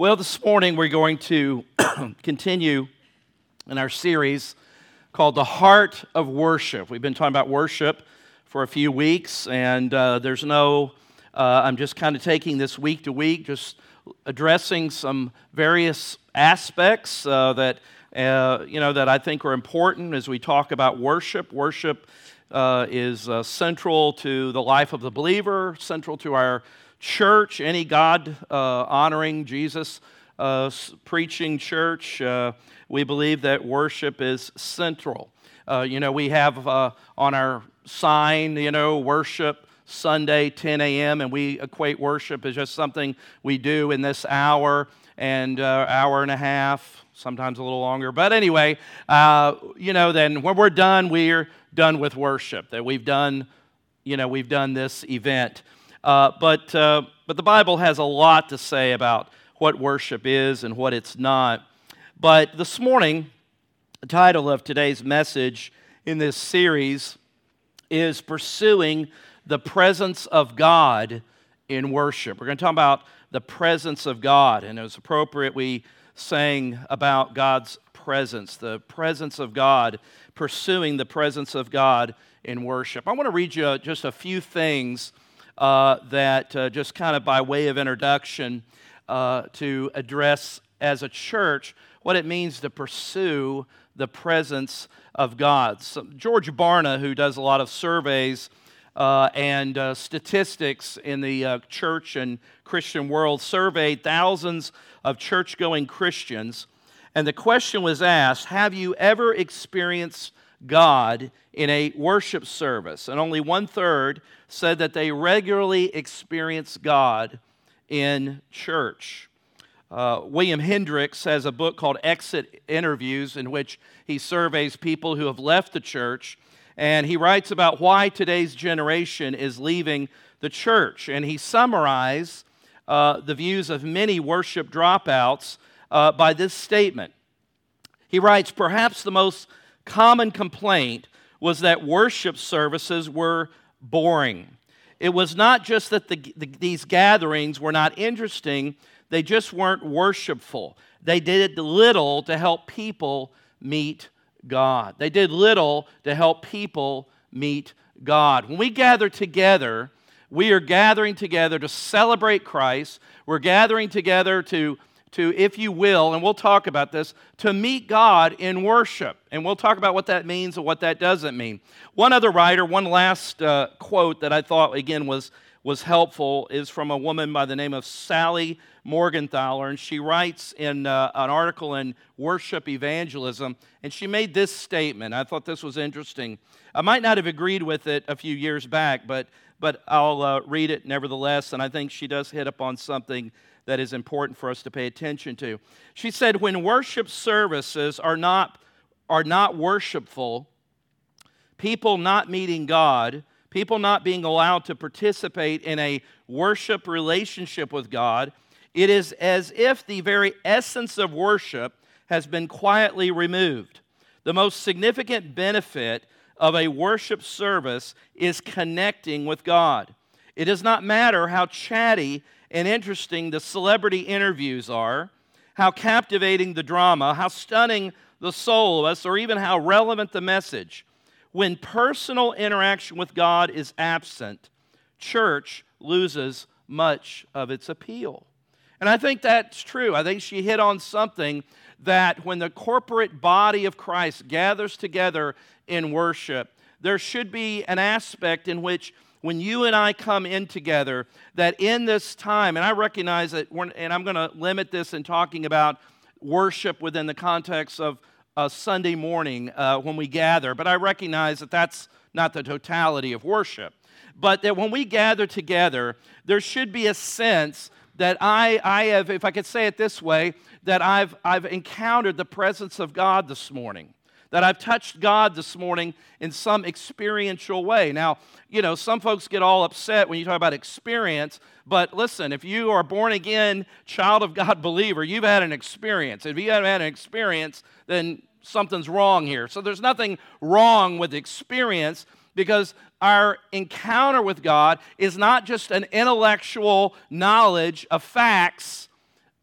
Well, this morning we're going to continue in our series called The Heart of Worship. We've been talking about worship for a few weeks, and uh, there's no, uh, I'm just kind of taking this week to week, just addressing some various aspects uh, that, uh, you know, that I think are important as we talk about worship. Worship uh, is uh, central to the life of the believer, central to our church, any God uh, honoring, Jesus uh, preaching church, uh, we believe that worship is central. Uh, you know, we have uh, on our sign, you know, worship Sunday, 10 a.m., and we equate worship as just something we do in this hour and uh, hour and a half, sometimes a little longer. But anyway, you know, then when we're done, we're done with worship, that we've done, you know, we've done this event. Uh, but, uh, but the Bible has a lot to say about what worship is and what it's not. But this morning, the title of today's message in this series is Pursuing the Presence of God in Worship. We're going to talk about the presence of God, and it was appropriate we sang about God's presence, the presence of God, pursuing the presence of God in worship. I want to read you just a few things that uh, just kind of by way of introduction uh, to address as a church what it means to pursue the presence of God. So George Barna, who does a lot of surveys uh, and uh, statistics in the uh, church and Christian world, surveyed thousands of church going Christians. And the question was asked Have you ever experienced God in a worship service? And only one third said that they regularly experience God in church. Uh, William Hendricks has a book called Exit Interviews, in which he surveys people who have left the church. And he writes about why today's generation is leaving the church. And he summarized uh, the views of many worship dropouts uh, by this statement. He writes Perhaps the most common complaint was that worship services were boring. It was not just that the, the, these gatherings were not interesting, they just weren't worshipful. They did little to help people meet God. They did little to help people meet God. When we gather together, we are gathering together to celebrate Christ. We're gathering together to to, if you will, and we'll talk about this, to meet God in worship. And we'll talk about what that means and what that doesn't mean. One other writer, one last uh, quote that I thought, again, was, was helpful is from a woman by the name of Sally Morgenthaler. And she writes in uh, an article in Worship Evangelism, and she made this statement. I thought this was interesting. I might not have agreed with it a few years back, but, but I'll uh, read it nevertheless. And I think she does hit upon something that is important for us to pay attention to. She said, when worship services are not, are not worshipful, people not meeting God, people not being allowed to participate in a worship relationship with God, it is as if the very essence of worship has been quietly removed. The most significant benefit of a worship service is connecting with God. It does not matter how chatty and interesting the celebrity interviews are, how captivating the drama, how stunning the soul of us, or even how relevant the message. When personal interaction with God is absent, church loses much of its appeal. And I think that's true. I think she hit on something that when the corporate body of Christ gathers together in worship, there should be an aspect in which when you and I come in together, that in this time, and I recognize that, and I'm going to limit this in talking about worship within the context of a Sunday morning uh, when we gather, but I recognize that that's not the totality of worship. But that when we gather together, there should be a sense that I, I have, if I could say it this way, that I've, I've encountered the presence of God this morning that I've touched God this morning in some experiential way. Now, you know, some folks get all upset when you talk about experience, but listen, if you are born again, child of God believer, you've had an experience. If you haven't had an experience, then something's wrong here. So there's nothing wrong with experience because our encounter with God is not just an intellectual knowledge of facts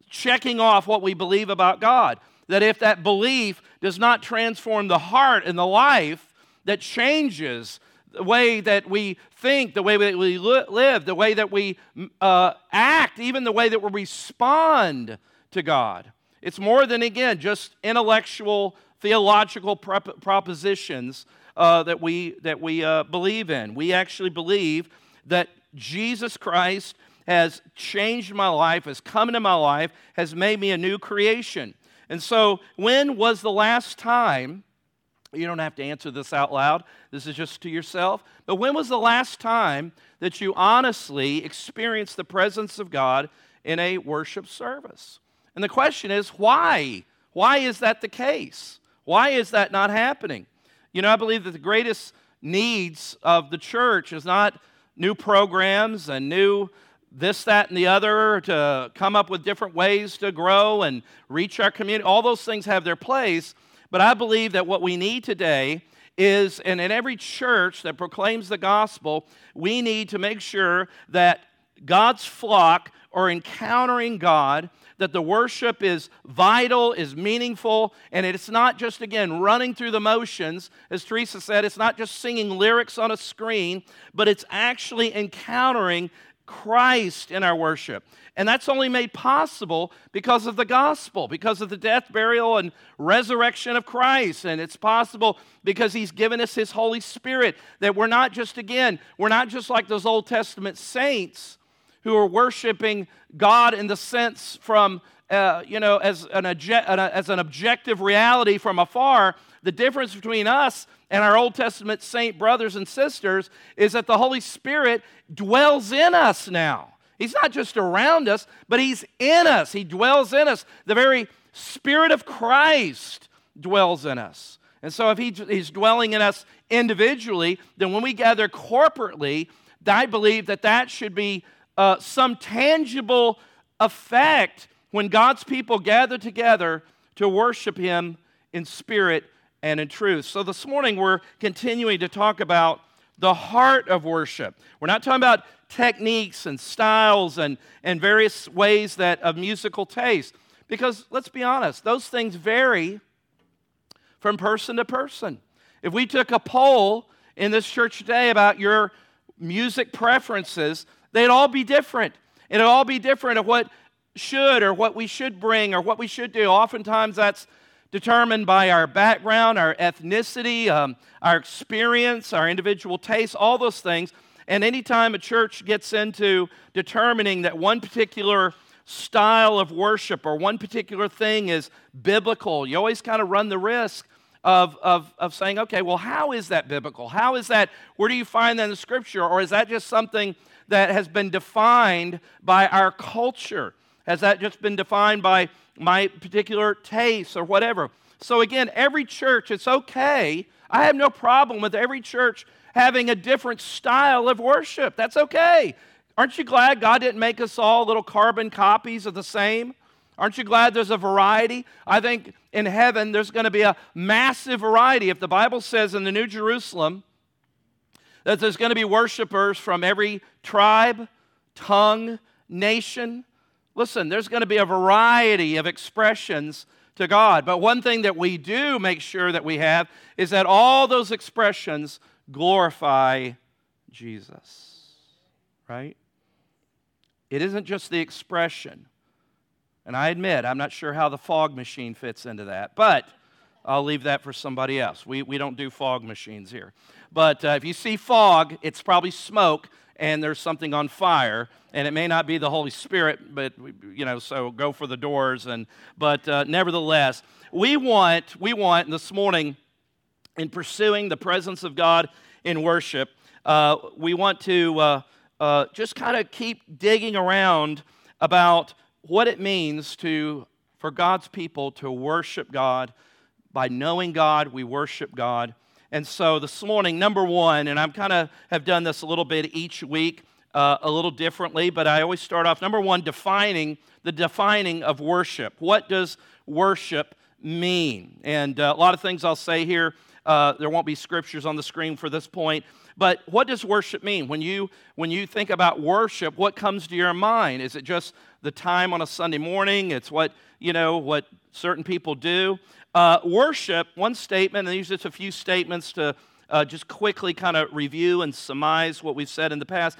checking off what we believe about God. That if that belief does not transform the heart and the life that changes the way that we think, the way that we live, the way that we uh, act, even the way that we respond to God. It's more than, again, just intellectual, theological prop- propositions uh, that we, that we uh, believe in. We actually believe that Jesus Christ has changed my life, has come into my life, has made me a new creation. And so, when was the last time? You don't have to answer this out loud. This is just to yourself. But when was the last time that you honestly experienced the presence of God in a worship service? And the question is, why? Why is that the case? Why is that not happening? You know, I believe that the greatest needs of the church is not new programs and new this, that, and the other to come up with different ways to grow and reach our community. All those things have their place. But I believe that what we need today is, and in every church that proclaims the gospel, we need to make sure that God's flock are encountering God, that the worship is vital, is meaningful, and it's not just, again, running through the motions. As Teresa said, it's not just singing lyrics on a screen, but it's actually encountering Christ in our worship. And that's only made possible because of the gospel, because of the death, burial, and resurrection of Christ. And it's possible because he's given us his Holy Spirit, that we're not just, again, we're not just like those Old Testament saints who are worshiping God in the sense from, uh, you know, as an, as an objective reality from afar. The difference between us and our Old Testament saint brothers and sisters is that the Holy Spirit dwells in us now. He's not just around us, but He's in us. He dwells in us. The very Spirit of Christ dwells in us. And so, if he, He's dwelling in us individually, then when we gather corporately, I believe that that should be uh, some tangible effect when God's people gather together to worship Him in spirit and in truth. So this morning we're continuing to talk about the heart of worship. We're not talking about techniques and styles and, and various ways that of musical taste. Because let's be honest, those things vary from person to person. If we took a poll in this church today about your music preferences, they'd all be different. It'd all be different of what should or what we should bring or what we should do. Oftentimes that's determined by our background, our ethnicity, um, our experience, our individual tastes, all those things. And anytime a church gets into determining that one particular style of worship or one particular thing is biblical, you always kind of run the risk of, of, of saying, okay, well, how is that biblical? How is that, where do you find that in the scripture? Or is that just something that has been defined by our culture? Has that just been defined by my particular tastes or whatever? So, again, every church, it's okay. I have no problem with every church having a different style of worship. That's okay. Aren't you glad God didn't make us all little carbon copies of the same? Aren't you glad there's a variety? I think in heaven there's going to be a massive variety. If the Bible says in the New Jerusalem that there's going to be worshipers from every tribe, tongue, nation, Listen, there's going to be a variety of expressions to God. But one thing that we do make sure that we have is that all those expressions glorify Jesus. Right? It isn't just the expression. And I admit, I'm not sure how the fog machine fits into that, but I'll leave that for somebody else. We, we don't do fog machines here. But uh, if you see fog, it's probably smoke and there's something on fire. And it may not be the holy spirit but you know so go for the doors and but uh, nevertheless we want we want this morning in pursuing the presence of god in worship uh, we want to uh, uh just kind of keep digging around about what it means to for god's people to worship god. By knowing god we worship god and so this morning, number one, and I'm kind of have done this a little bit each week, uh, a little differently, but I always start off number one, defining the defining of worship. What does worship mean? And uh, a lot of things I'll say here. Uh, there won't be scriptures on the screen for this point, But what does worship mean? When you, when you think about worship, what comes to your mind? Is it just the time on a Sunday morning? It's what, you know, what certain people do. Uh, worship, one statement, and these are just a few statements to uh, just quickly kind of review and surmise what we've said in the past.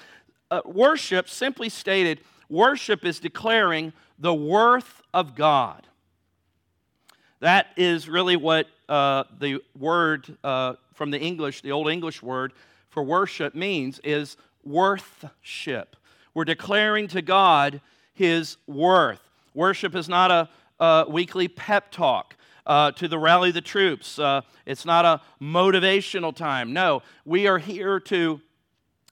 Uh, worship, simply stated, worship is declaring the worth of God. That is really what uh, the word uh, from the English, the Old English word for worship means, is worthship. We're declaring to God his worth. Worship is not a, a weekly pep talk. Uh, to the rally the troops. Uh, it's not a motivational time. No, we are here to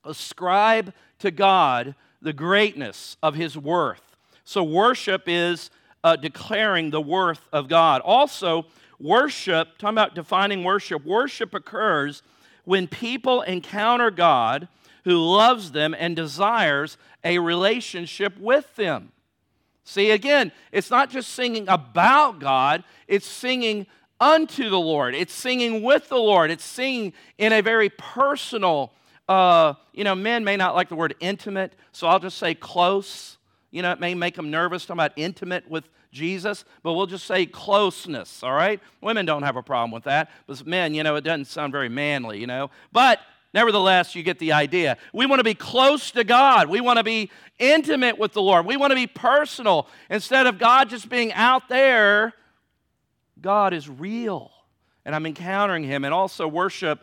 ascribe to God the greatness of His worth. So, worship is uh, declaring the worth of God. Also, worship, talking about defining worship, worship occurs when people encounter God who loves them and desires a relationship with them. See, again, it's not just singing about God, it's singing unto the Lord. It's singing with the Lord. It's singing in a very personal, uh, you know, men may not like the word intimate, so I'll just say close. You know, it may make them nervous talking about intimate with Jesus, but we'll just say closeness, all right? Women don't have a problem with that, but men, you know, it doesn't sound very manly, you know. But Nevertheless, you get the idea. We want to be close to God. We want to be intimate with the Lord. We want to be personal. Instead of God just being out there, God is real. And I'm encountering Him. And also, worship,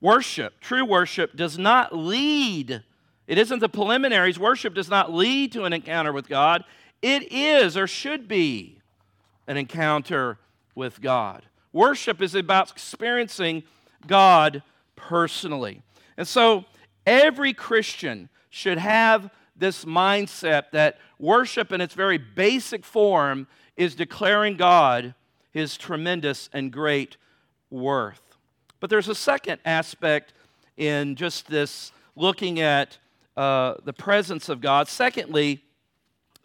worship, true worship, does not lead. It isn't the preliminaries. Worship does not lead to an encounter with God. It is or should be an encounter with God. Worship is about experiencing God personally. And so every Christian should have this mindset that worship in its very basic form is declaring God his tremendous and great worth. But there's a second aspect in just this looking at uh, the presence of God. Secondly,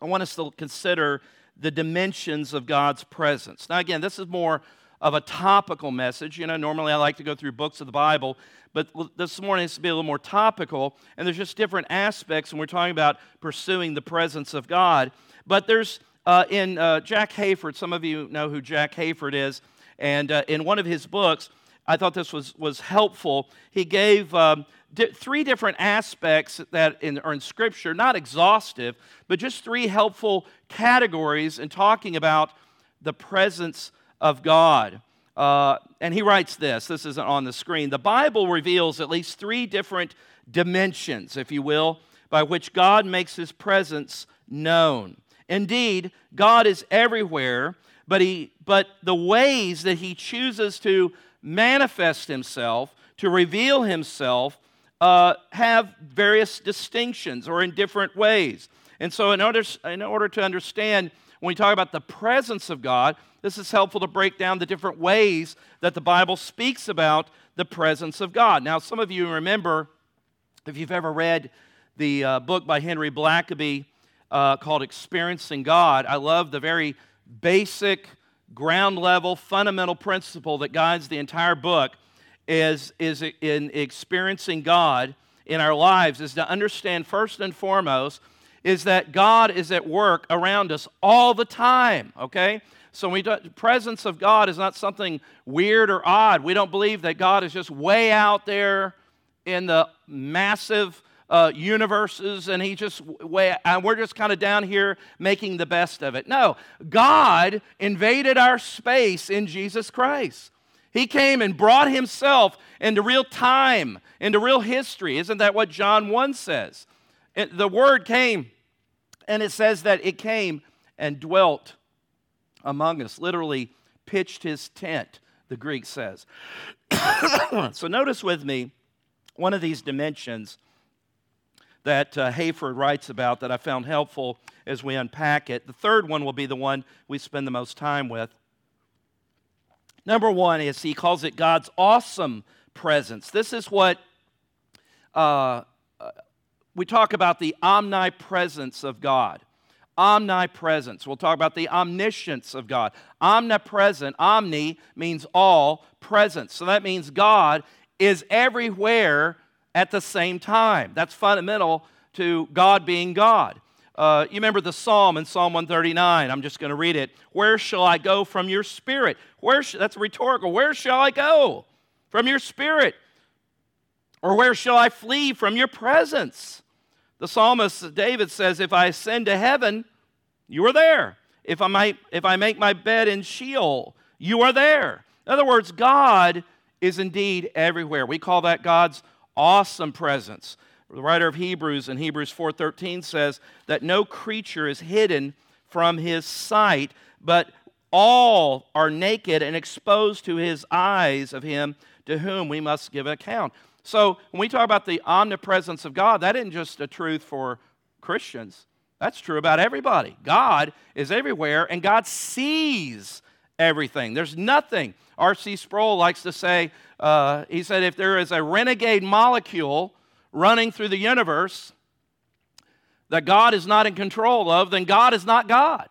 I want us to consider the dimensions of God's presence. Now, again, this is more of a topical message. You know, normally I like to go through books of the Bible, but this morning it's to be a little more topical, and there's just different aspects, and we're talking about pursuing the presence of God. But there's uh, in uh, Jack Hayford, some of you know who Jack Hayford is, and uh, in one of his books, I thought this was, was helpful. He gave um, di- three different aspects that in, are in Scripture, not exhaustive, but just three helpful categories in talking about the presence of God. Uh, and he writes this this isn't on the screen. The Bible reveals at least three different dimensions, if you will, by which God makes his presence known. Indeed, God is everywhere, but, he, but the ways that he chooses to manifest himself, to reveal himself, uh, have various distinctions or in different ways. And so, in order, in order to understand when we talk about the presence of God, this is helpful to break down the different ways that the Bible speaks about the presence of God. Now, some of you remember, if you've ever read the uh, book by Henry Blackaby uh, called Experiencing God, I love the very basic, ground level, fundamental principle that guides the entire book is, is in experiencing God in our lives is to understand first and foremost is that God is at work around us all the time, okay? So we the presence of God is not something weird or odd. We don't believe that God is just way out there in the massive uh, universes and he just way and we're just kind of down here making the best of it. No, God invaded our space in Jesus Christ. He came and brought himself into real time, into real history. Isn't that what John 1 says? It, the word came and it says that it came and dwelt among us, literally pitched his tent, the Greek says. so notice with me one of these dimensions that uh, Hayford writes about that I found helpful as we unpack it. The third one will be the one we spend the most time with. Number one is he calls it God's awesome presence. This is what uh, we talk about the omnipresence of God. Omnipresence. We'll talk about the omniscience of God. Omnipresent, omni means all presence. So that means God is everywhere at the same time. That's fundamental to God being God. Uh, you remember the psalm in Psalm 139. I'm just going to read it. Where shall I go from your spirit? Where sh- that's rhetorical. Where shall I go from your spirit? Or where shall I flee from your presence? The psalmist David says, If I ascend to heaven, you are there. If I, might, if I make my bed in Sheol, you are there. In other words, God is indeed everywhere. We call that God's awesome presence. The writer of Hebrews in Hebrews 4:13 says that no creature is hidden from his sight, but all are naked and exposed to his eyes of him to whom we must give account. So when we talk about the omnipresence of God, that isn't just a truth for Christians. That's true about everybody. God is everywhere and God sees everything. There's nothing. R.C. Sproul likes to say, uh, he said, if there is a renegade molecule running through the universe that God is not in control of, then God is not God.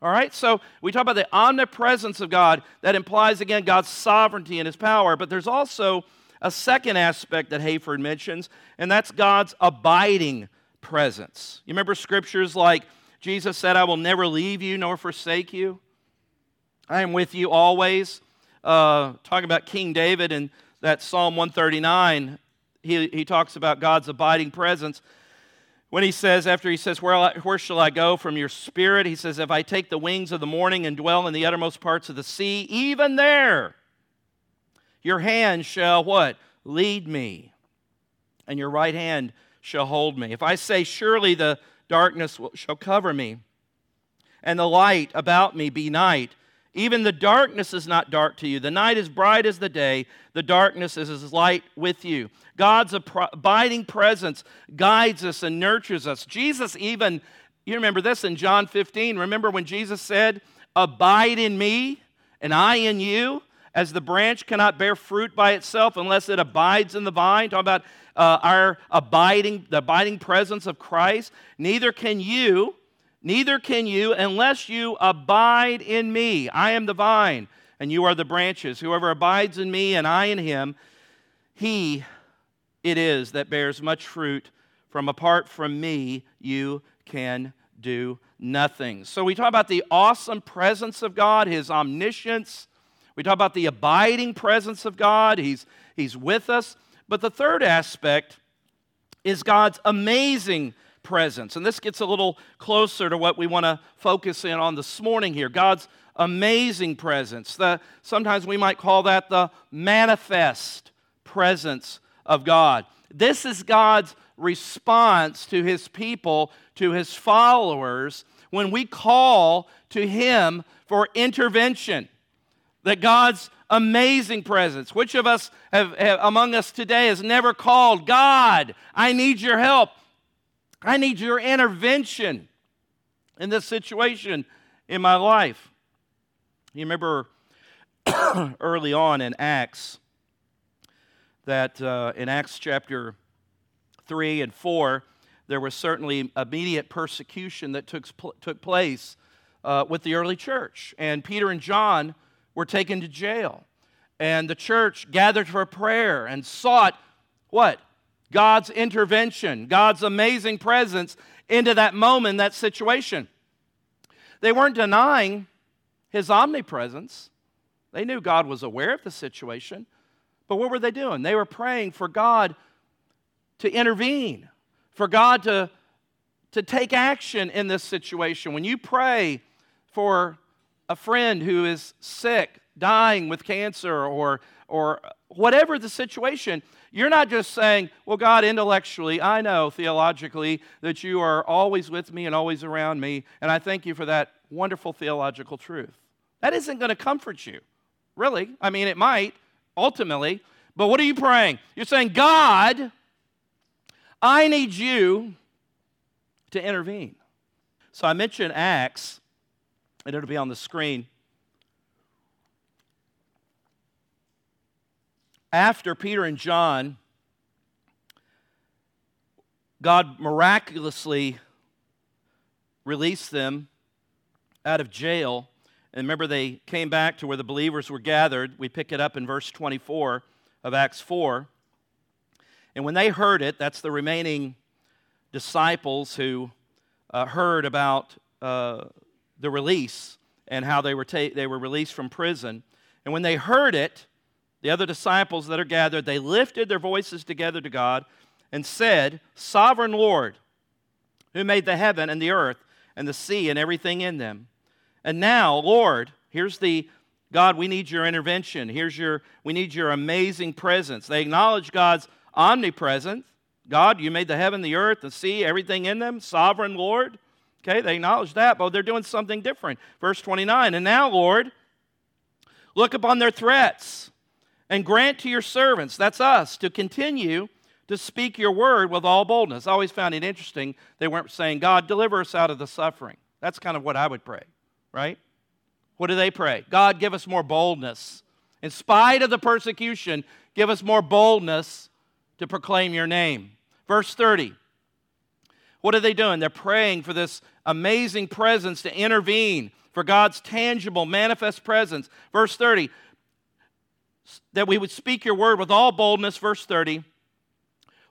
All right? So we talk about the omnipresence of God. That implies, again, God's sovereignty and his power. But there's also a second aspect that Hayford mentions, and that's God's abiding presence. You remember scriptures like Jesus said, I will never leave you nor forsake you. I am with you always. Uh, talking about King David and that Psalm 139, he, he talks about God's abiding presence. When he says, after he says, where, where shall I go from your spirit? He says, If I take the wings of the morning and dwell in the uttermost parts of the sea, even there your hand shall what? Lead me, and your right hand shall hold me. If I say, Surely the darkness shall cover me, and the light about me be night, even the darkness is not dark to you. The night is bright as the day. The darkness is as light with you. God's abiding presence guides us and nurtures us. Jesus, even, you remember this in John 15. Remember when Jesus said, Abide in me and I in you? As the branch cannot bear fruit by itself unless it abides in the vine. Talk about uh, our abiding, the abiding presence of Christ. Neither can you Neither can you unless you abide in me. I am the vine, and you are the branches. Whoever abides in me and I in him, he it is that bears much fruit. From apart from me, you can do nothing. So we talk about the awesome presence of God, his omniscience. We talk about the abiding presence of God. He's, he's with us. But the third aspect is God's amazing presence. And this gets a little closer to what we want to focus in on this morning here God's amazing presence. The, sometimes we might call that the manifest presence of God. This is God's response to his people, to his followers, when we call to him for intervention. That God's amazing presence. Which of us have, have, among us today has never called, God, I need your help? I need your intervention in this situation in my life. You remember early on in Acts that uh, in Acts chapter 3 and 4, there was certainly immediate persecution that took, took place uh, with the early church. And Peter and John were taken to jail. And the church gathered for prayer and sought what? God's intervention, God's amazing presence into that moment, that situation. They weren't denying his omnipresence. They knew God was aware of the situation. But what were they doing? They were praying for God to intervene, for God to, to take action in this situation. When you pray for a friend who is sick, dying with cancer, or, or whatever the situation, you're not just saying, Well, God, intellectually, I know theologically that you are always with me and always around me, and I thank you for that wonderful theological truth. That isn't going to comfort you, really. I mean, it might, ultimately, but what are you praying? You're saying, God, I need you to intervene. So I mentioned Acts, and it'll be on the screen. After Peter and John, God miraculously released them out of jail. And remember, they came back to where the believers were gathered. We pick it up in verse 24 of Acts 4. And when they heard it, that's the remaining disciples who uh, heard about uh, the release and how they were, ta- they were released from prison. And when they heard it, the other disciples that are gathered, they lifted their voices together to God and said, Sovereign Lord, who made the heaven and the earth and the sea and everything in them. And now, Lord, here's the God, we need your intervention. Here's your, we need your amazing presence. They acknowledge God's omnipresence. God, you made the heaven, the earth, the sea, everything in them, sovereign Lord. Okay, they acknowledge that, but they're doing something different. Verse 29 And now, Lord, look upon their threats and grant to your servants, that's us, to continue to speak your word with all boldness. I always found it interesting. They weren't saying, God, deliver us out of the suffering. That's kind of what I would pray, right? What do they pray? God, give us more boldness. In spite of the persecution, give us more boldness to proclaim your name. Verse 30. What are they doing? They're praying for this amazing presence to intervene, for God's tangible, manifest presence. Verse 30. That we would speak your word with all boldness. Verse 30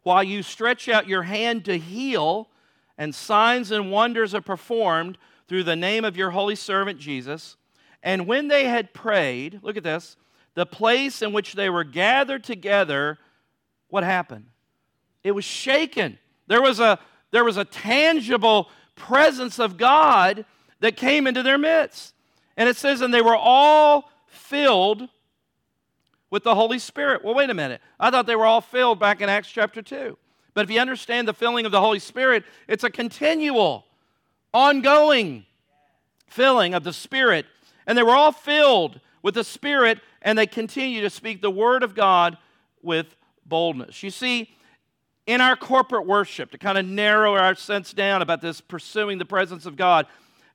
while you stretch out your hand to heal, and signs and wonders are performed through the name of your holy servant Jesus. And when they had prayed, look at this, the place in which they were gathered together, what happened? It was shaken. There was a, there was a tangible presence of God that came into their midst. And it says, and they were all filled with the Holy Spirit. Well, wait a minute. I thought they were all filled back in Acts chapter 2. But if you understand the filling of the Holy Spirit, it's a continual, ongoing filling of the Spirit. And they were all filled with the Spirit, and they continue to speak the Word of God with boldness. You see, in our corporate worship, to kind of narrow our sense down about this pursuing the presence of God,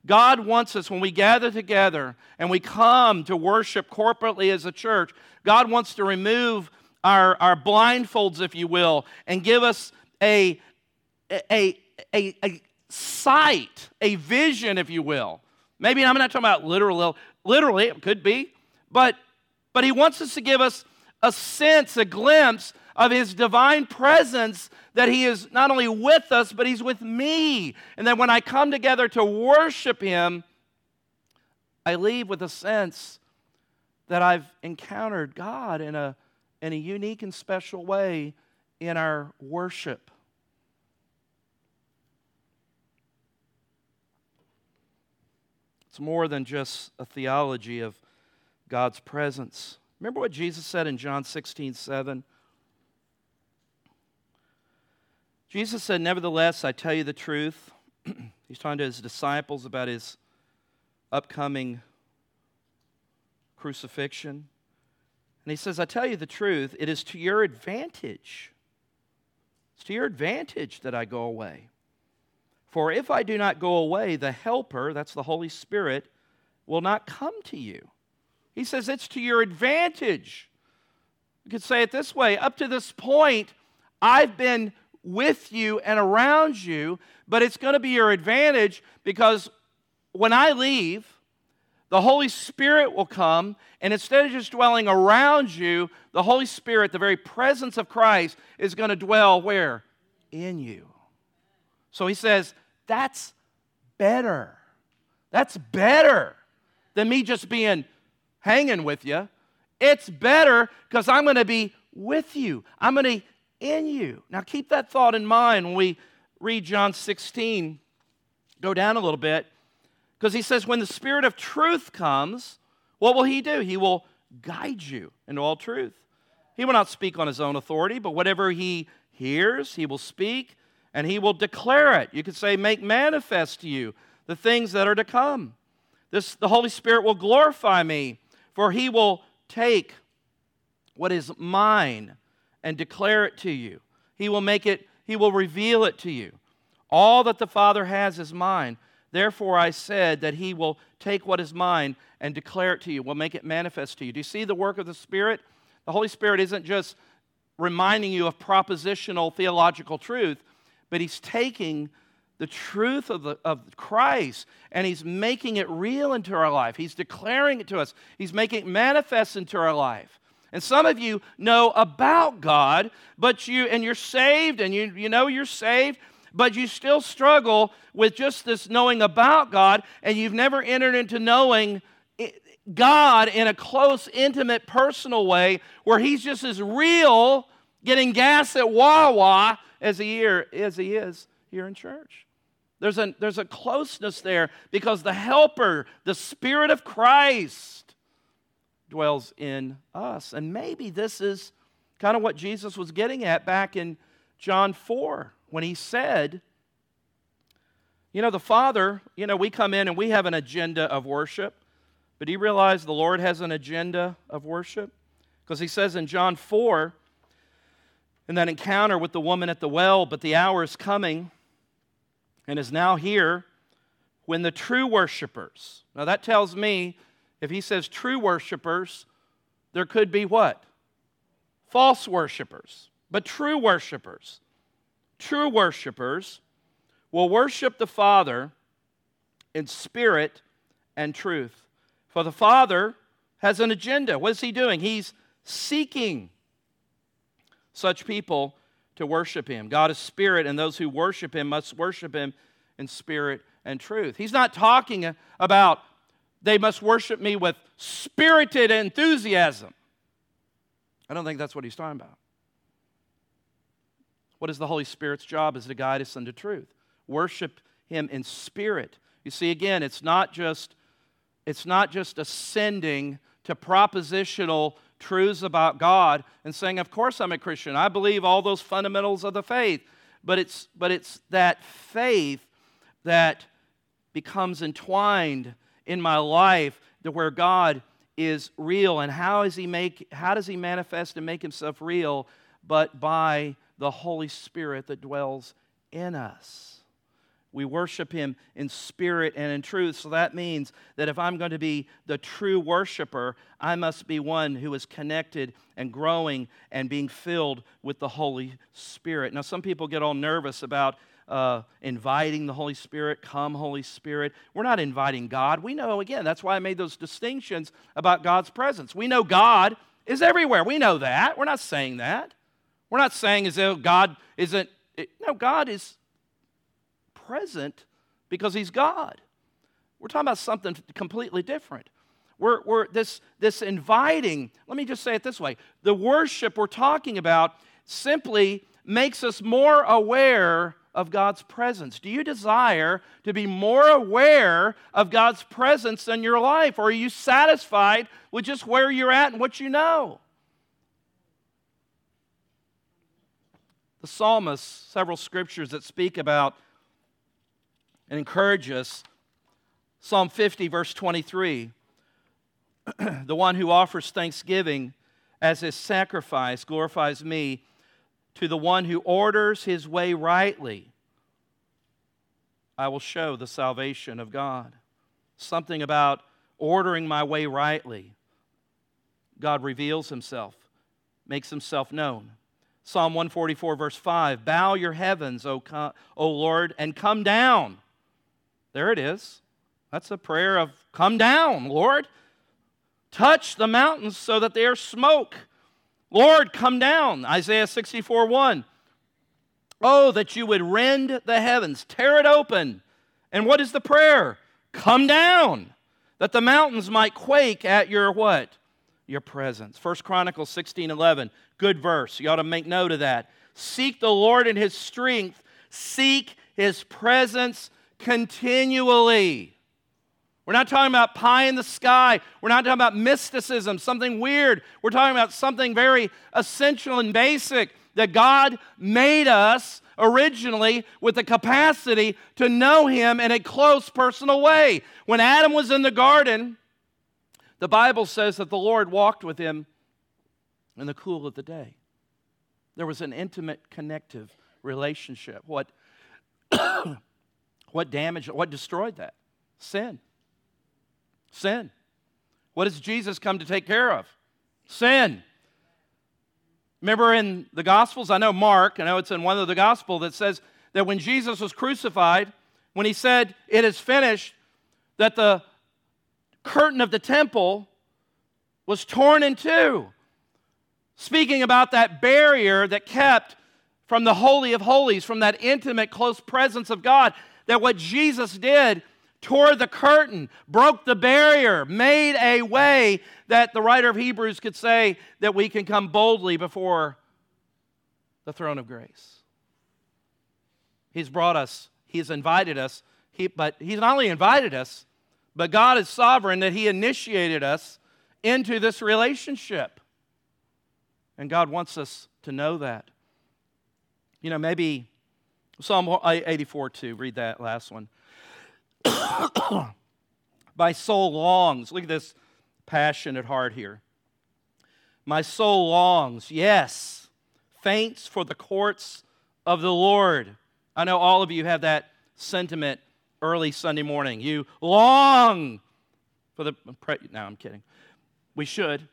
God wants us, when we gather together and we come to worship corporately as a church, God wants to remove our, our blindfolds, if you will, and give us a, a, a, a sight, a vision, if you will. Maybe I'm not talking about literal, literally, it could be, but, but He wants us to give us a sense, a glimpse of His divine presence that He is not only with us, but He's with me. And that when I come together to worship Him, I leave with a sense that I've encountered God in a, in a unique and special way in our worship. It's more than just a theology of God's presence. Remember what Jesus said in John 16, 7? Jesus said, Nevertheless, I tell you the truth. He's talking to his disciples about his upcoming crucifixion. And he says, I tell you the truth, it is to your advantage. It's to your advantage that I go away. For if I do not go away, the Helper, that's the Holy Spirit, will not come to you. He says it's to your advantage. You could say it this way up to this point, I've been with you and around you, but it's going to be your advantage because when I leave, the Holy Spirit will come, and instead of just dwelling around you, the Holy Spirit, the very presence of Christ, is going to dwell where? In you. So he says, that's better. That's better than me just being hanging with you. It's better because I'm going to be with you. I'm going to in you. Now keep that thought in mind when we read John 16. Go down a little bit because he says, when the Spirit of truth comes, what will he do? He will guide you into all truth. He will not speak on his own authority, but whatever he hears, he will speak and he will declare it. You could say, make manifest to you the things that are to come. This, the Holy Spirit will glorify me, for he will take what is mine and declare it to you. He will make it, he will reveal it to you. All that the Father has is mine. Therefore, I said that he will take what is mine and declare it to you, will make it manifest to you. Do you see the work of the Spirit? The Holy Spirit isn't just reminding you of propositional theological truth, but he's taking the truth of, the, of Christ and he's making it real into our life. He's declaring it to us, he's making it manifest into our life. And some of you know about God, but you and you're saved and you, you know you're saved, but you still struggle with just this knowing about God, and you've never entered into knowing God in a close, intimate, personal way where He's just as real getting gas at Wawa as He, here, as he is here in church. There's a, there's a closeness there because the Helper, the Spirit of Christ, dwells in us. And maybe this is kind of what Jesus was getting at back in John 4 when he said, You know, the Father, you know, we come in and we have an agenda of worship, but do you realize the Lord has an agenda of worship? Because he says in John 4, in that encounter with the woman at the well, but the hour is coming and is now here when the true worshipers, now that tells me if he says true worshipers, there could be what? False worshipers. But true worshipers, true worshipers will worship the Father in spirit and truth. For the Father has an agenda. What is he doing? He's seeking such people to worship him. God is spirit, and those who worship him must worship him in spirit and truth. He's not talking about they must worship me with spirited enthusiasm. I don't think that's what he's talking about. What is the Holy Spirit's job is to guide us into truth. Worship him in spirit. You see again, it's not just it's not just ascending to propositional truths about God and saying, "Of course I'm a Christian. I believe all those fundamentals of the faith." But it's but it's that faith that becomes entwined in my life to where God is real. And how, is he make, how does he manifest and make himself real? But by the Holy Spirit that dwells in us. We worship him in spirit and in truth. So that means that if I'm going to be the true worshiper, I must be one who is connected and growing and being filled with the Holy Spirit. Now, some people get all nervous about uh, inviting the Holy Spirit, come, Holy Spirit. We're not inviting God. We know, again, that's why I made those distinctions about God's presence. We know God is everywhere. We know that. We're not saying that. We're not saying as though God isn't. No, God is present because He's God. We're talking about something completely different. We're, we're this, this inviting, let me just say it this way the worship we're talking about simply makes us more aware of God's presence? Do you desire to be more aware of God's presence in your life? Or are you satisfied with just where you're at and what you know? The psalmist, several scriptures that speak about and encourage us. Psalm 50, verse 23 The one who offers thanksgiving as his sacrifice glorifies me to the one who orders his way rightly, I will show the salvation of God. Something about ordering my way rightly. God reveals himself, makes himself known. Psalm 144, verse 5 Bow your heavens, o, o Lord, and come down. There it is. That's a prayer of come down, Lord. Touch the mountains so that they are smoke. Lord, come down. Isaiah 64 1. Oh, that you would rend the heavens, tear it open. And what is the prayer? Come down, that the mountains might quake at your what? Your presence. First Chronicles 16 11. Good verse. You ought to make note of that. Seek the Lord in his strength, seek his presence continually. We're not talking about pie in the sky. We're not talking about mysticism, something weird. We're talking about something very essential and basic that God made us originally with the capacity to know Him in a close, personal way. When Adam was in the garden, the Bible says that the Lord walked with him in the cool of the day. There was an intimate, connective relationship. What, what damaged, what destroyed that? Sin. Sin. What does Jesus come to take care of? Sin. Remember in the Gospels, I know Mark, I know it's in one of the Gospels that says that when Jesus was crucified, when he said, It is finished, that the curtain of the temple was torn in two. speaking about that barrier that kept from the Holy of Holies, from that intimate, close presence of God, that what Jesus did tore the curtain, broke the barrier, made a way that the writer of Hebrews could say that we can come boldly before the throne of grace. He's brought us, He's invited us, he, but He's not only invited us, but God is sovereign that He initiated us into this relationship. And God wants us to know that. You know, maybe Psalm 84 2, read that last one. My soul longs. Look at this passionate heart here. My soul longs, yes, faints for the courts of the Lord. I know all of you have that sentiment early Sunday morning. You long for the. No, I'm kidding. We should.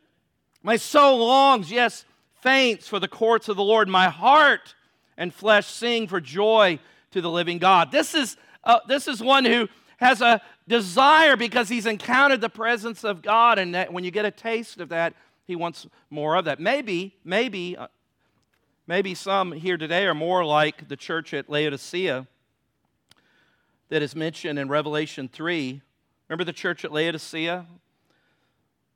My soul longs, yes, faints for the courts of the Lord. My heart and flesh sing for joy to the living God. This is, uh, this is one who has a desire because he's encountered the presence of God, and that when you get a taste of that, he wants more of that. Maybe, maybe, uh, maybe some here today are more like the church at Laodicea that is mentioned in Revelation 3. Remember the church at Laodicea?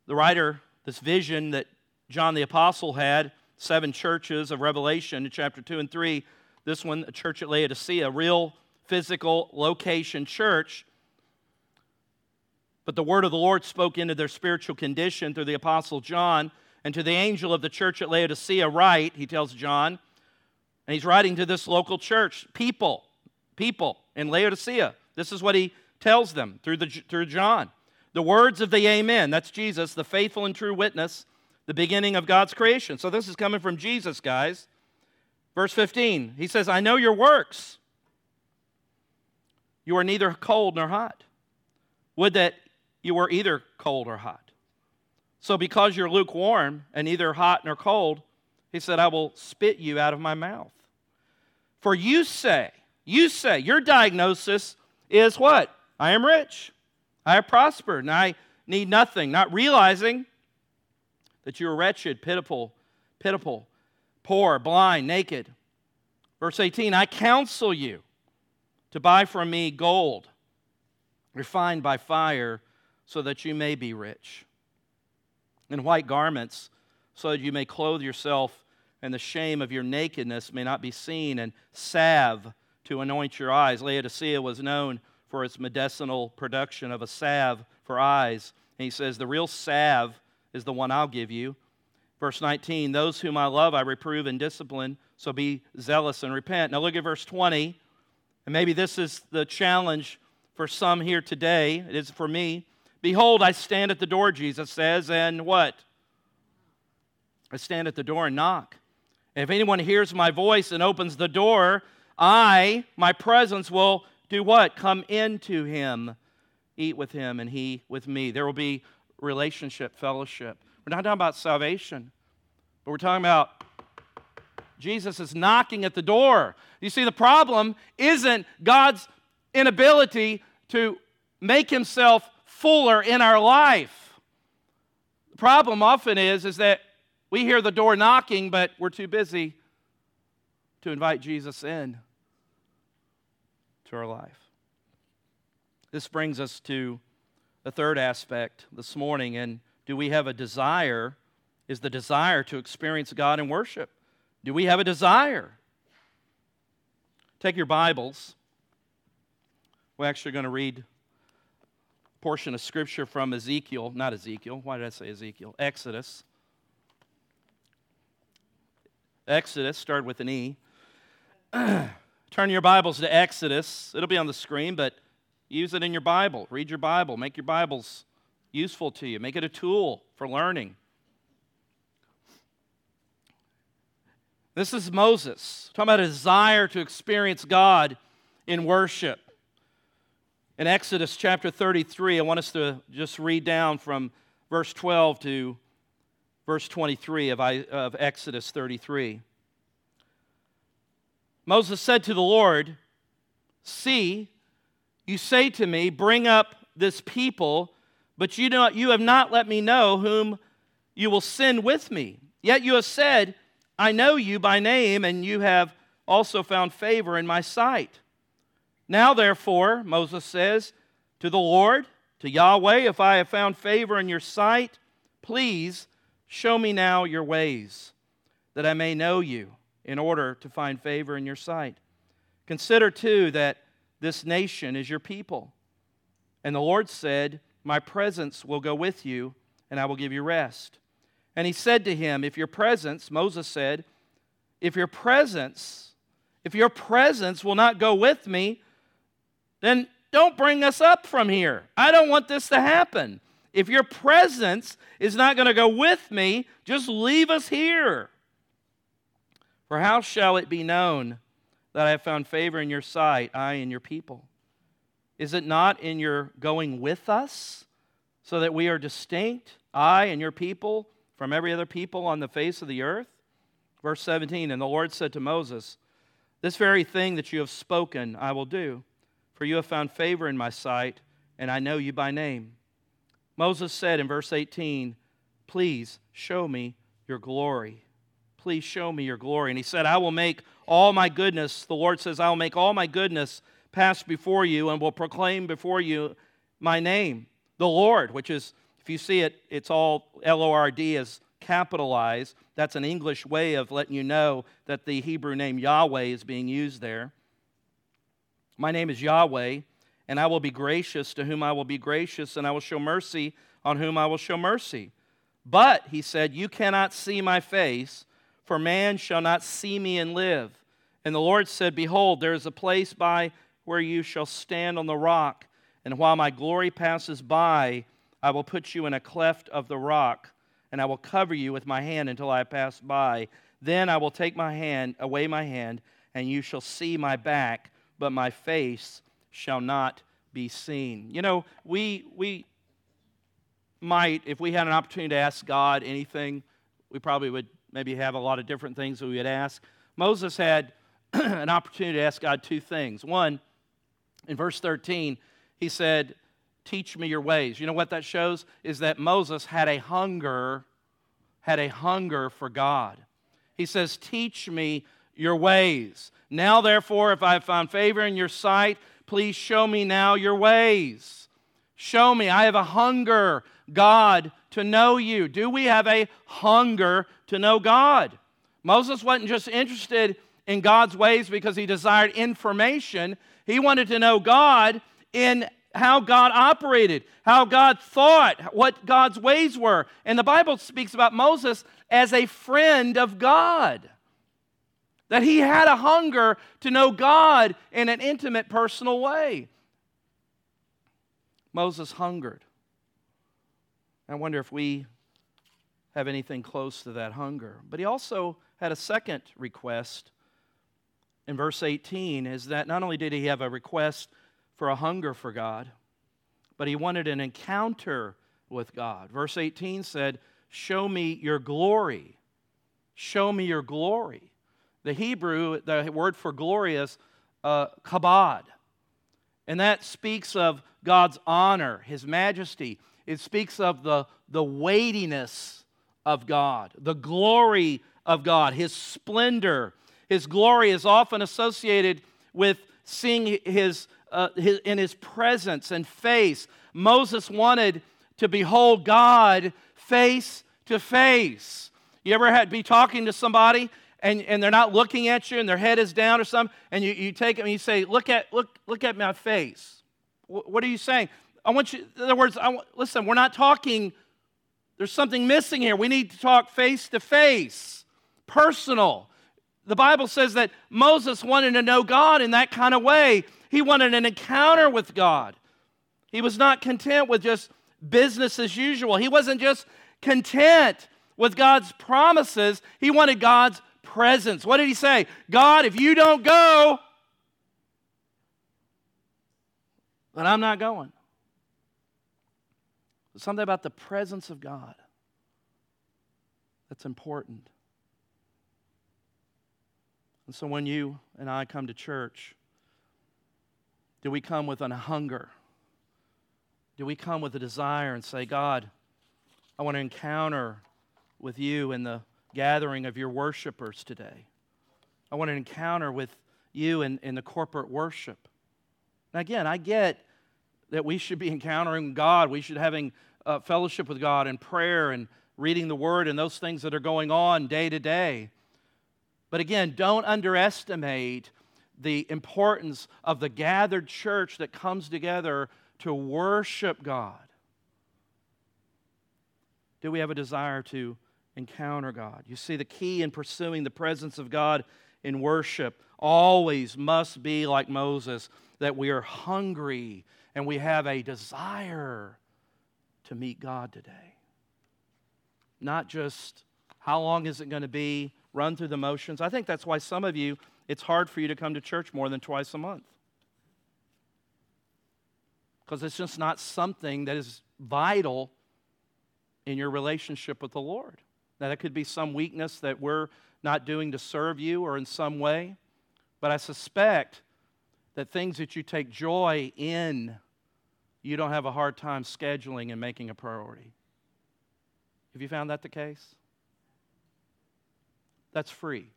The writer, this vision that John the Apostle had, seven churches of Revelation in chapter 2 and 3. This one, a church at Laodicea, real physical location church. But the word of the Lord spoke into their spiritual condition through the Apostle John. And to the angel of the church at Laodicea, write, he tells John, and he's writing to this local church, people, people in Laodicea. This is what he tells them through, the, through John. The words of the Amen, that's Jesus, the faithful and true witness, the beginning of God's creation. So this is coming from Jesus, guys. Verse 15, he says, I know your works. You are neither cold nor hot. Would that you were either cold or hot. So because you're lukewarm and neither hot nor cold, he said, I will spit you out of my mouth. For you say, you say, your diagnosis is what? I am rich. I have prospered and I need nothing, not realizing that you are wretched, pitiful, pitiful, poor, blind, naked. Verse 18 I counsel you to buy from me gold refined by fire so that you may be rich, and white garments so that you may clothe yourself and the shame of your nakedness may not be seen, and salve to anoint your eyes. Laodicea was known for its medicinal production of a salve for eyes. And he says, The real salve is the one I'll give you. Verse 19, those whom I love I reprove and discipline, so be zealous and repent. Now look at verse 20, and maybe this is the challenge for some here today. It is for me. Behold, I stand at the door, Jesus says, and what? I stand at the door and knock. if anyone hears my voice and opens the door, I, my presence, will do what? Come into him, eat with him, and he with me. There will be relationship, fellowship. We're not talking about salvation, but we're talking about Jesus is knocking at the door. You see, the problem isn't God's inability to make himself fuller in our life. The problem often is, is that we hear the door knocking, but we're too busy to invite Jesus in to our life. This brings us to the third aspect this morning. And do we have a desire? Is the desire to experience God in worship? Do we have a desire? Take your Bibles. We're actually going to read a portion of scripture from Ezekiel, not Ezekiel. Why did I say Ezekiel? Exodus. Exodus, start with an E. Turn your Bibles to Exodus. It'll be on the screen, but Use it in your Bible. Read your Bible. Make your Bibles useful to you. Make it a tool for learning. This is Moses talking about a desire to experience God in worship. In Exodus chapter 33, I want us to just read down from verse 12 to verse 23 of, Exodus 33. Moses said to the Lord, See, you say to me, Bring up this people, but you, know, you have not let me know whom you will send with me. Yet you have said, I know you by name, and you have also found favor in my sight. Now, therefore, Moses says to the Lord, to Yahweh, if I have found favor in your sight, please show me now your ways, that I may know you, in order to find favor in your sight. Consider, too, that this nation is your people. And the Lord said, My presence will go with you, and I will give you rest. And he said to him, If your presence, Moses said, if your presence, if your presence will not go with me, then don't bring us up from here. I don't want this to happen. If your presence is not going to go with me, just leave us here. For how shall it be known that I have found favor in your sight, I and your people? Is it not in your going with us, so that we are distinct, I and your people, from every other people on the face of the earth? Verse 17 And the Lord said to Moses, This very thing that you have spoken I will do for you have found favor in my sight, and I know you by name. Moses said in verse 18, Please show me your glory. Please show me your glory. And he said, I will make all my goodness, the Lord says, I will make all my goodness pass before you and will proclaim before you my name, the Lord, which is, you see it, it's all L O R D is capitalized. That's an English way of letting you know that the Hebrew name Yahweh is being used there. My name is Yahweh, and I will be gracious to whom I will be gracious, and I will show mercy on whom I will show mercy. But, he said, You cannot see my face, for man shall not see me and live. And the Lord said, Behold, there is a place by where you shall stand on the rock, and while my glory passes by, I will put you in a cleft of the rock, and I will cover you with my hand until I pass by. Then I will take my hand, away my hand, and you shall see my back but my face shall not be seen. You know, we, we might, if we had an opportunity to ask God anything, we probably would maybe have a lot of different things that we would ask. Moses had an opportunity to ask God two things. One, in verse 13, he said, Teach me your ways. You know what that shows? Is that Moses had a hunger, had a hunger for God. He says, Teach me your ways. Now, therefore, if I have found favor in your sight, please show me now your ways. Show me. I have a hunger, God, to know you. Do we have a hunger to know God? Moses wasn't just interested in God's ways because he desired information, he wanted to know God in how God operated, how God thought, what God's ways were. And the Bible speaks about Moses as a friend of God that he had a hunger to know God in an intimate, personal way. Moses hungered. I wonder if we have anything close to that hunger. But he also had a second request in verse 18 is that not only did he have a request for a hunger for God, but he wanted an encounter with God. Verse 18 said, Show me your glory. Show me your glory. The Hebrew, the word for glory is uh, kabod. And that speaks of God's honor, His majesty. It speaks of the, the weightiness of God, the glory of God, His splendor. His glory is often associated with seeing his, uh, his, in His presence and face. Moses wanted to behold God face to face. You ever had be talking to somebody and, and they're not looking at you and their head is down or something, and you, you take them and you say, look at, look, look at my face. what are you saying? I want you, in other words, I listen, we're not talking, there's something missing here. We need to talk face to face, personal. The Bible says that Moses wanted to know God in that kind of way. He wanted an encounter with God. He was not content with just business as usual. He wasn't just content with God's promises, he wanted God's presence. What did he say? God, if you don't go, then I'm not going. There's something about the presence of God that's important. And so when you and I come to church, do we come with a hunger? Do we come with a desire and say, God, I want to encounter with you in the gathering of your worshipers today. I want an encounter with you in, in the corporate worship. Now, again, I get that we should be encountering God. We should having uh, fellowship with God and prayer and reading the Word and those things that are going on day to day. But again, don't underestimate the importance of the gathered church that comes together to worship God. Do we have a desire to encounter God? You see, the key in pursuing the presence of God in worship always must be like Moses that we are hungry and we have a desire to meet God today. Not just how long is it going to be, run through the motions. I think that's why some of you, it's hard for you to come to church more than twice a month. Because it's just not something that is vital in your relationship with the Lord. Now, that could be some weakness that we're not doing to serve you or in some way, but I suspect that things that you take joy in, you don't have a hard time scheduling and making a priority. Have you found that the case? That's free.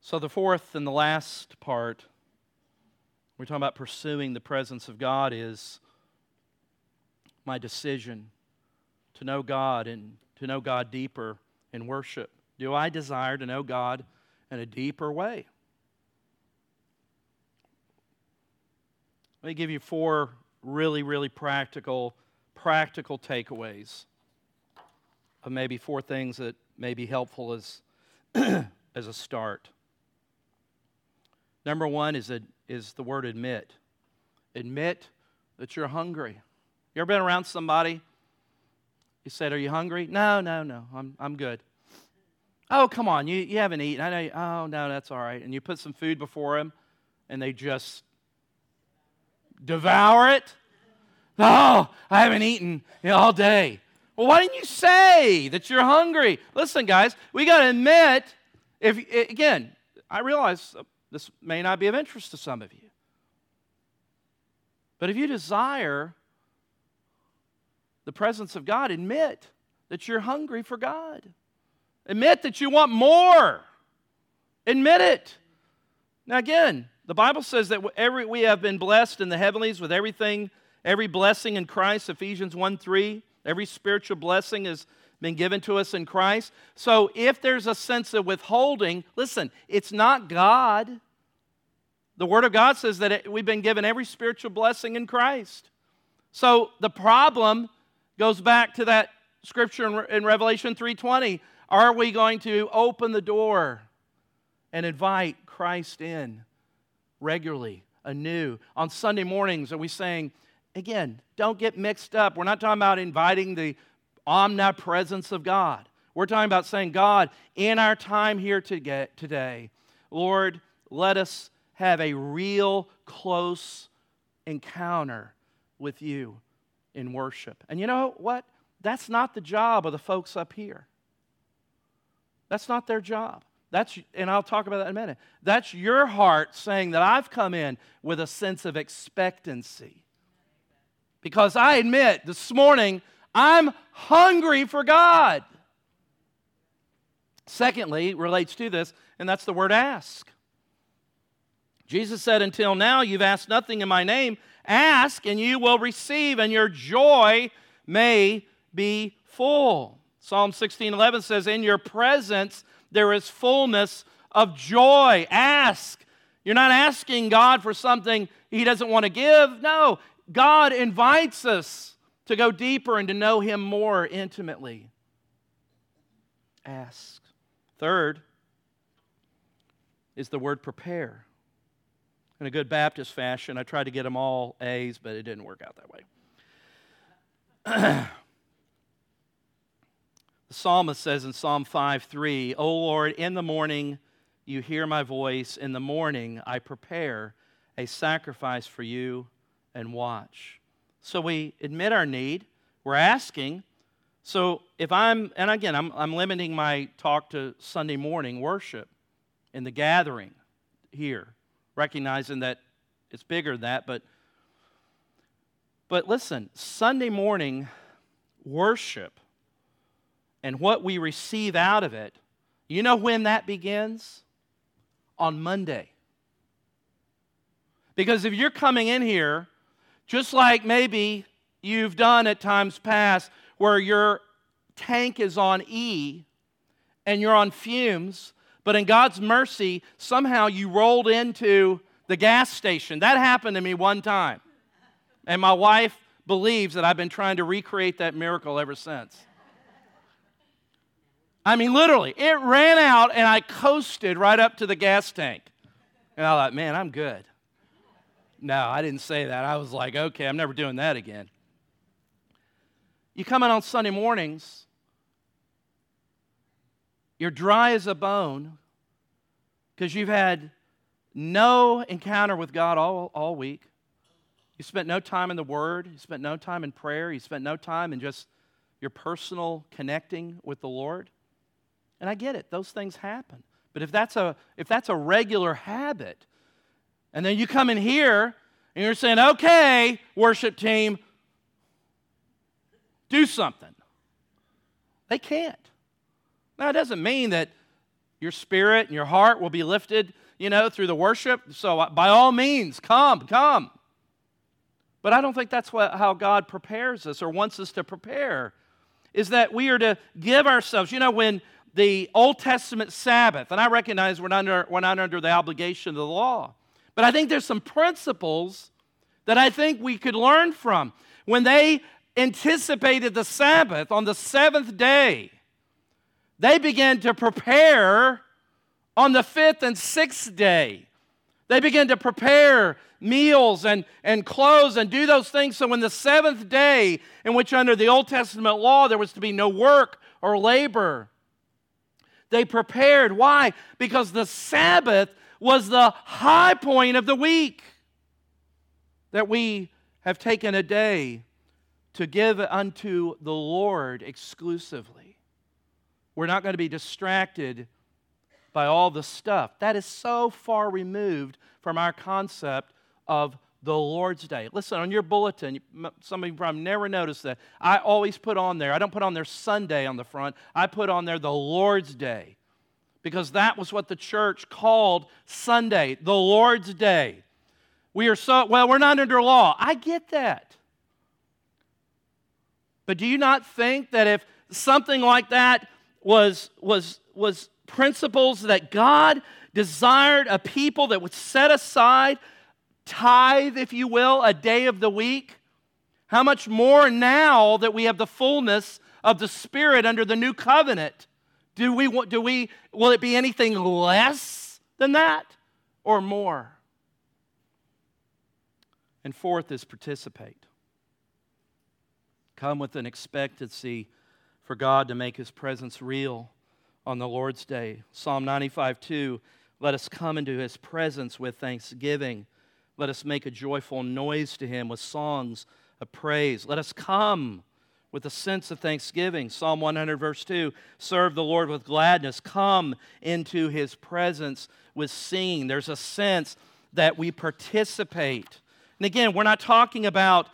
So, the fourth and the last part, we're talking about pursuing the presence of God, is my decision to know God and to know God deeper in worship. Do I desire to know God in a deeper way? Let me give you four really, really practical, practical takeaways of maybe four things that may be helpful as, as a start. Number one is, a, is the word admit. Admit that you're hungry. You ever been around somebody? You said, Are you hungry? No, no, no, I'm, I'm good. Oh, come on, you, you haven't eaten. I know. You, oh, no, that's all right. And you put some food before them, and they just devour it. Oh, I haven't eaten all day. Well, why didn't you say that you're hungry? Listen, guys, we got to admit, if again, I realize this may not be of interest to some of you. But if you desire the presence of God, admit that you're hungry for God. Admit that you want more. Admit it. Now, again, the Bible says that every, we have been blessed in the heavenlies with everything, every blessing in Christ, Ephesians 1 3. Every spiritual blessing has been given to us in Christ. So if there's a sense of withholding, listen, it's not God. The Word of God says that it, we've been given every spiritual blessing in Christ. So the problem goes back to that scripture in, in Revelation 3:20. Are we going to open the door and invite Christ in? regularly, anew. On Sunday mornings, are we saying, again, don't get mixed up. We're not talking about inviting the omnipresence of God. We're talking about saying, God, in our time here today, Lord, let us have a real close encounter with you in worship. And you know what? That's not the job of the folks up here. That's not their job. That's, and I'll talk about that in a minute. That's your heart saying that I've come in with a sense of expectancy. Because I admit this morning, I'm hungry for God. Secondly, relates to this, and that's the word ask. Jesus said, Until now, you've asked nothing in my name. Ask, and you will receive, and your joy may be full. Psalm 16 11 says, In your presence there is fullness of joy. Ask. You're not asking God for something He doesn't want to give. No, God invites us to go deeper and to know Him more intimately. Ask. Third is the word prepare. In a good Baptist fashion, I tried to get them all A's, but it didn't work out that way. The psalmist says in Psalm 5 3, O Lord, in the morning you hear my voice. In the morning I prepare a sacrifice for you and watch. So we admit our need. We're asking. So if I'm, and again, I'm, I'm limiting my talk to Sunday morning worship in the gathering here, recognizing that it's bigger than that, but but listen, Sunday morning worship and what we receive out of it, you know when that begins? On Monday. Because if you're coming in here, just like maybe you've done at times past, where your tank is on E and you're on fumes, but in God's mercy, somehow you rolled into the gas station. That happened to me one time. And my wife believes that I've been trying to recreate that miracle ever since. I mean, literally, it ran out and I coasted right up to the gas tank. And I thought, man, I'm good. No, I didn't say that. I was like, okay, I'm never doing that again. You come in on Sunday mornings, you're dry as a bone because you've had no encounter with God all, all week. You spent no time in the Word. You spent no time in prayer. You spent no time in just your personal connecting with the Lord. And I get it, those things happen. But if that's a, if that's a regular habit, and then you come in here and you're saying, okay, worship team, do something. They can't. Now, it doesn't mean that your spirit and your heart will be lifted, you know, through the worship. So, uh, by all means, come, come. But I don't think that's what, how God prepares us or wants us to prepare, is that we are to give ourselves. You know, when the Old Testament Sabbath, and I recognize we're not under, we're not under the obligation of the law, but I think there's some principles that I think we could learn from. When they anticipated the Sabbath on the seventh day, they began to prepare on the fifth and sixth day. They began to prepare meals and, and clothes and do those things. So, when the seventh day, in which under the Old Testament law there was to be no work or labor, they prepared. Why? Because the Sabbath was the high point of the week. That we have taken a day to give unto the Lord exclusively. We're not going to be distracted by all the stuff. That is so far removed from our concept of the Lord's Day. Listen, on your bulletin, some of you probably never noticed that. I always put on there, I don't put on there Sunday on the front, I put on there the Lord's Day because that was what the church called Sunday, the Lord's Day. We are so, well, we're not under law. I get that. But do you not think that if something like that was, was, was principles that God desired a people that would set aside, tithe, if you will, a day of the week. How much more now that we have the fullness of the Spirit under the new covenant? Do we, do we, will it be anything less than that or more? And fourth is participate. Come with an expectancy for God to make his presence real on the Lord's day. Psalm 95 2 Let us come into his presence with thanksgiving. Let us make a joyful noise to him with songs of praise. Let us come with a sense of thanksgiving. Psalm 100, verse 2 Serve the Lord with gladness. Come into his presence with singing. There's a sense that we participate. And again, we're not talking about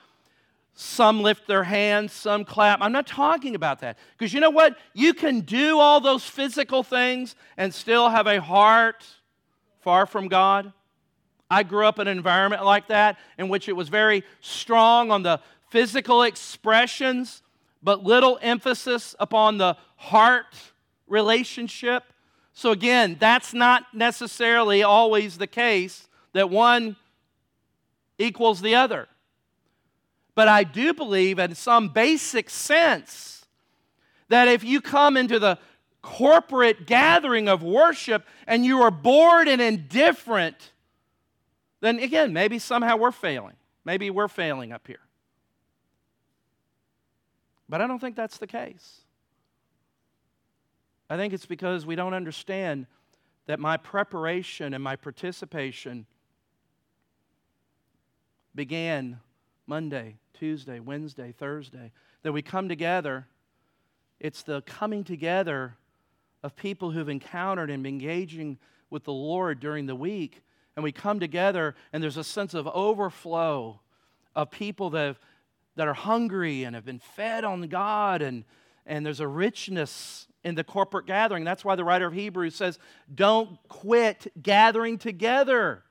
some lift their hands, some clap. I'm not talking about that. Because you know what? You can do all those physical things and still have a heart far from God. I grew up in an environment like that in which it was very strong on the physical expressions, but little emphasis upon the heart relationship. So, again, that's not necessarily always the case that one equals the other. But I do believe, in some basic sense, that if you come into the corporate gathering of worship and you are bored and indifferent, then again, maybe somehow we're failing. Maybe we're failing up here. But I don't think that's the case. I think it's because we don't understand that my preparation and my participation began Monday, Tuesday, Wednesday, Thursday, that we come together. It's the coming together of people who've encountered and been engaging with the Lord during the week. And we come together, and there's a sense of overflow of people that, have, that are hungry and have been fed on God and, and there's a richness in the corporate gathering. That's why the writer of Hebrews says, Don't quit gathering together.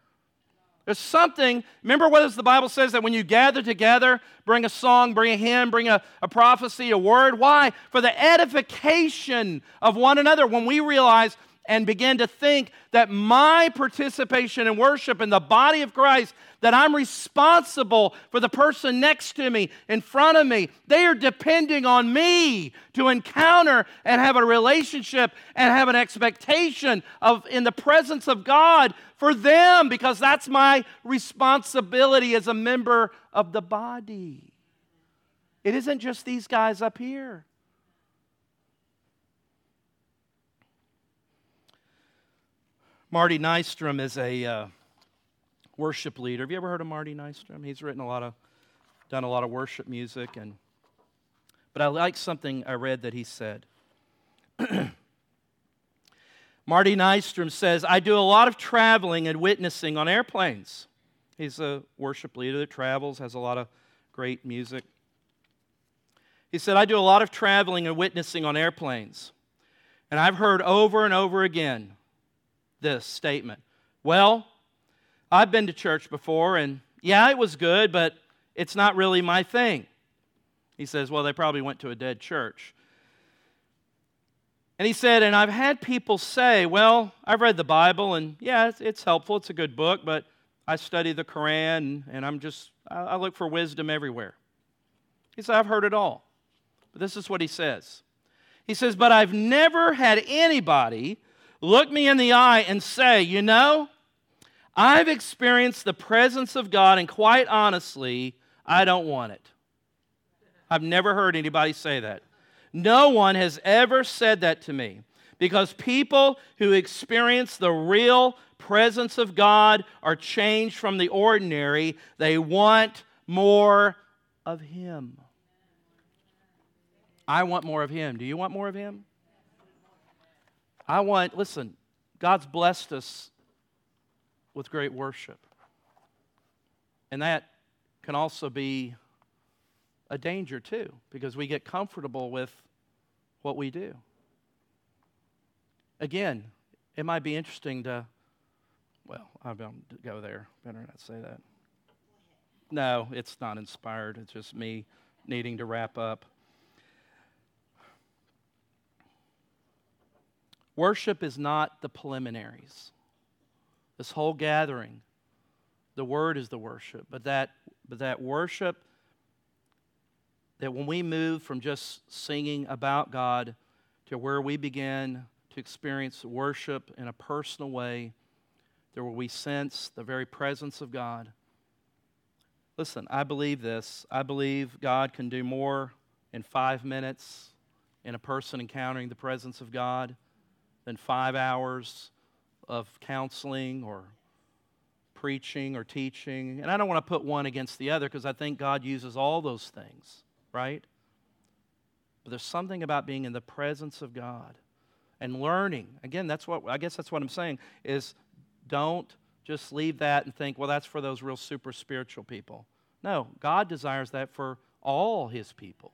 There's something, remember what the Bible says that when you gather together, bring a song, bring a hymn, bring a, a prophecy, a word. Why? For the edification of one another. When we realize and begin to think that my participation in worship in the body of Christ, that I'm responsible for the person next to me, in front of me. They are depending on me to encounter and have a relationship and have an expectation of in the presence of God for them because that's my responsibility as a member of the body. It isn't just these guys up here. Marty Nystrom is a uh, worship leader. Have you ever heard of Marty Nystrom? He's written a lot of, done a lot of worship music, and but I like something I read that he said. Marty Nystrom says, I do a lot of traveling and witnessing on airplanes. He's a worship leader that travels, has a lot of great music. He said, I do a lot of traveling and witnessing on airplanes. And I've heard over and over again this statement Well, I've been to church before, and yeah, it was good, but it's not really my thing. He says, Well, they probably went to a dead church. And he said, And I've had people say, Well, I've read the Bible, and yeah, it's, helpful, it's a good book, but I study the Quran, and I'm just, I, I look for wisdom everywhere. He said, I've heard it all. But this is what he says. He says, But I've never had anybody look me in the eye and say, You know, I've experienced the presence of God, and quite honestly, I don't want it. I've never heard anybody say that. No one has ever said that to me because people who experience the real presence of God are changed from the ordinary. They want more of Him. I want more of Him. Do you want more of Him? I want, listen, God's blessed us with great worship. And that can also be a danger too, because we get comfortable with what we do. Again, it might be interesting to, well, I won't go there. Better not say that. No, it's not inspired. It's just me needing to wrap up. Worship is not the preliminaries. This whole gathering, the word is the worship, but that, but that worship, that when we move from just singing about God to where we begin to experience worship in a personal way, there where we sense the very presence of God. Listen, I believe this. I believe God can do more in five minutes in a person encountering the presence of God than five hours of counseling or preaching or teaching. And I don't want to put one against the other because I think God uses all those things, right? But there's something about being in the presence of God and learning. Again, that's what I guess that's what I'm saying is don't just leave that and think, well, that's for those real super spiritual people. No, God desires that for all his people.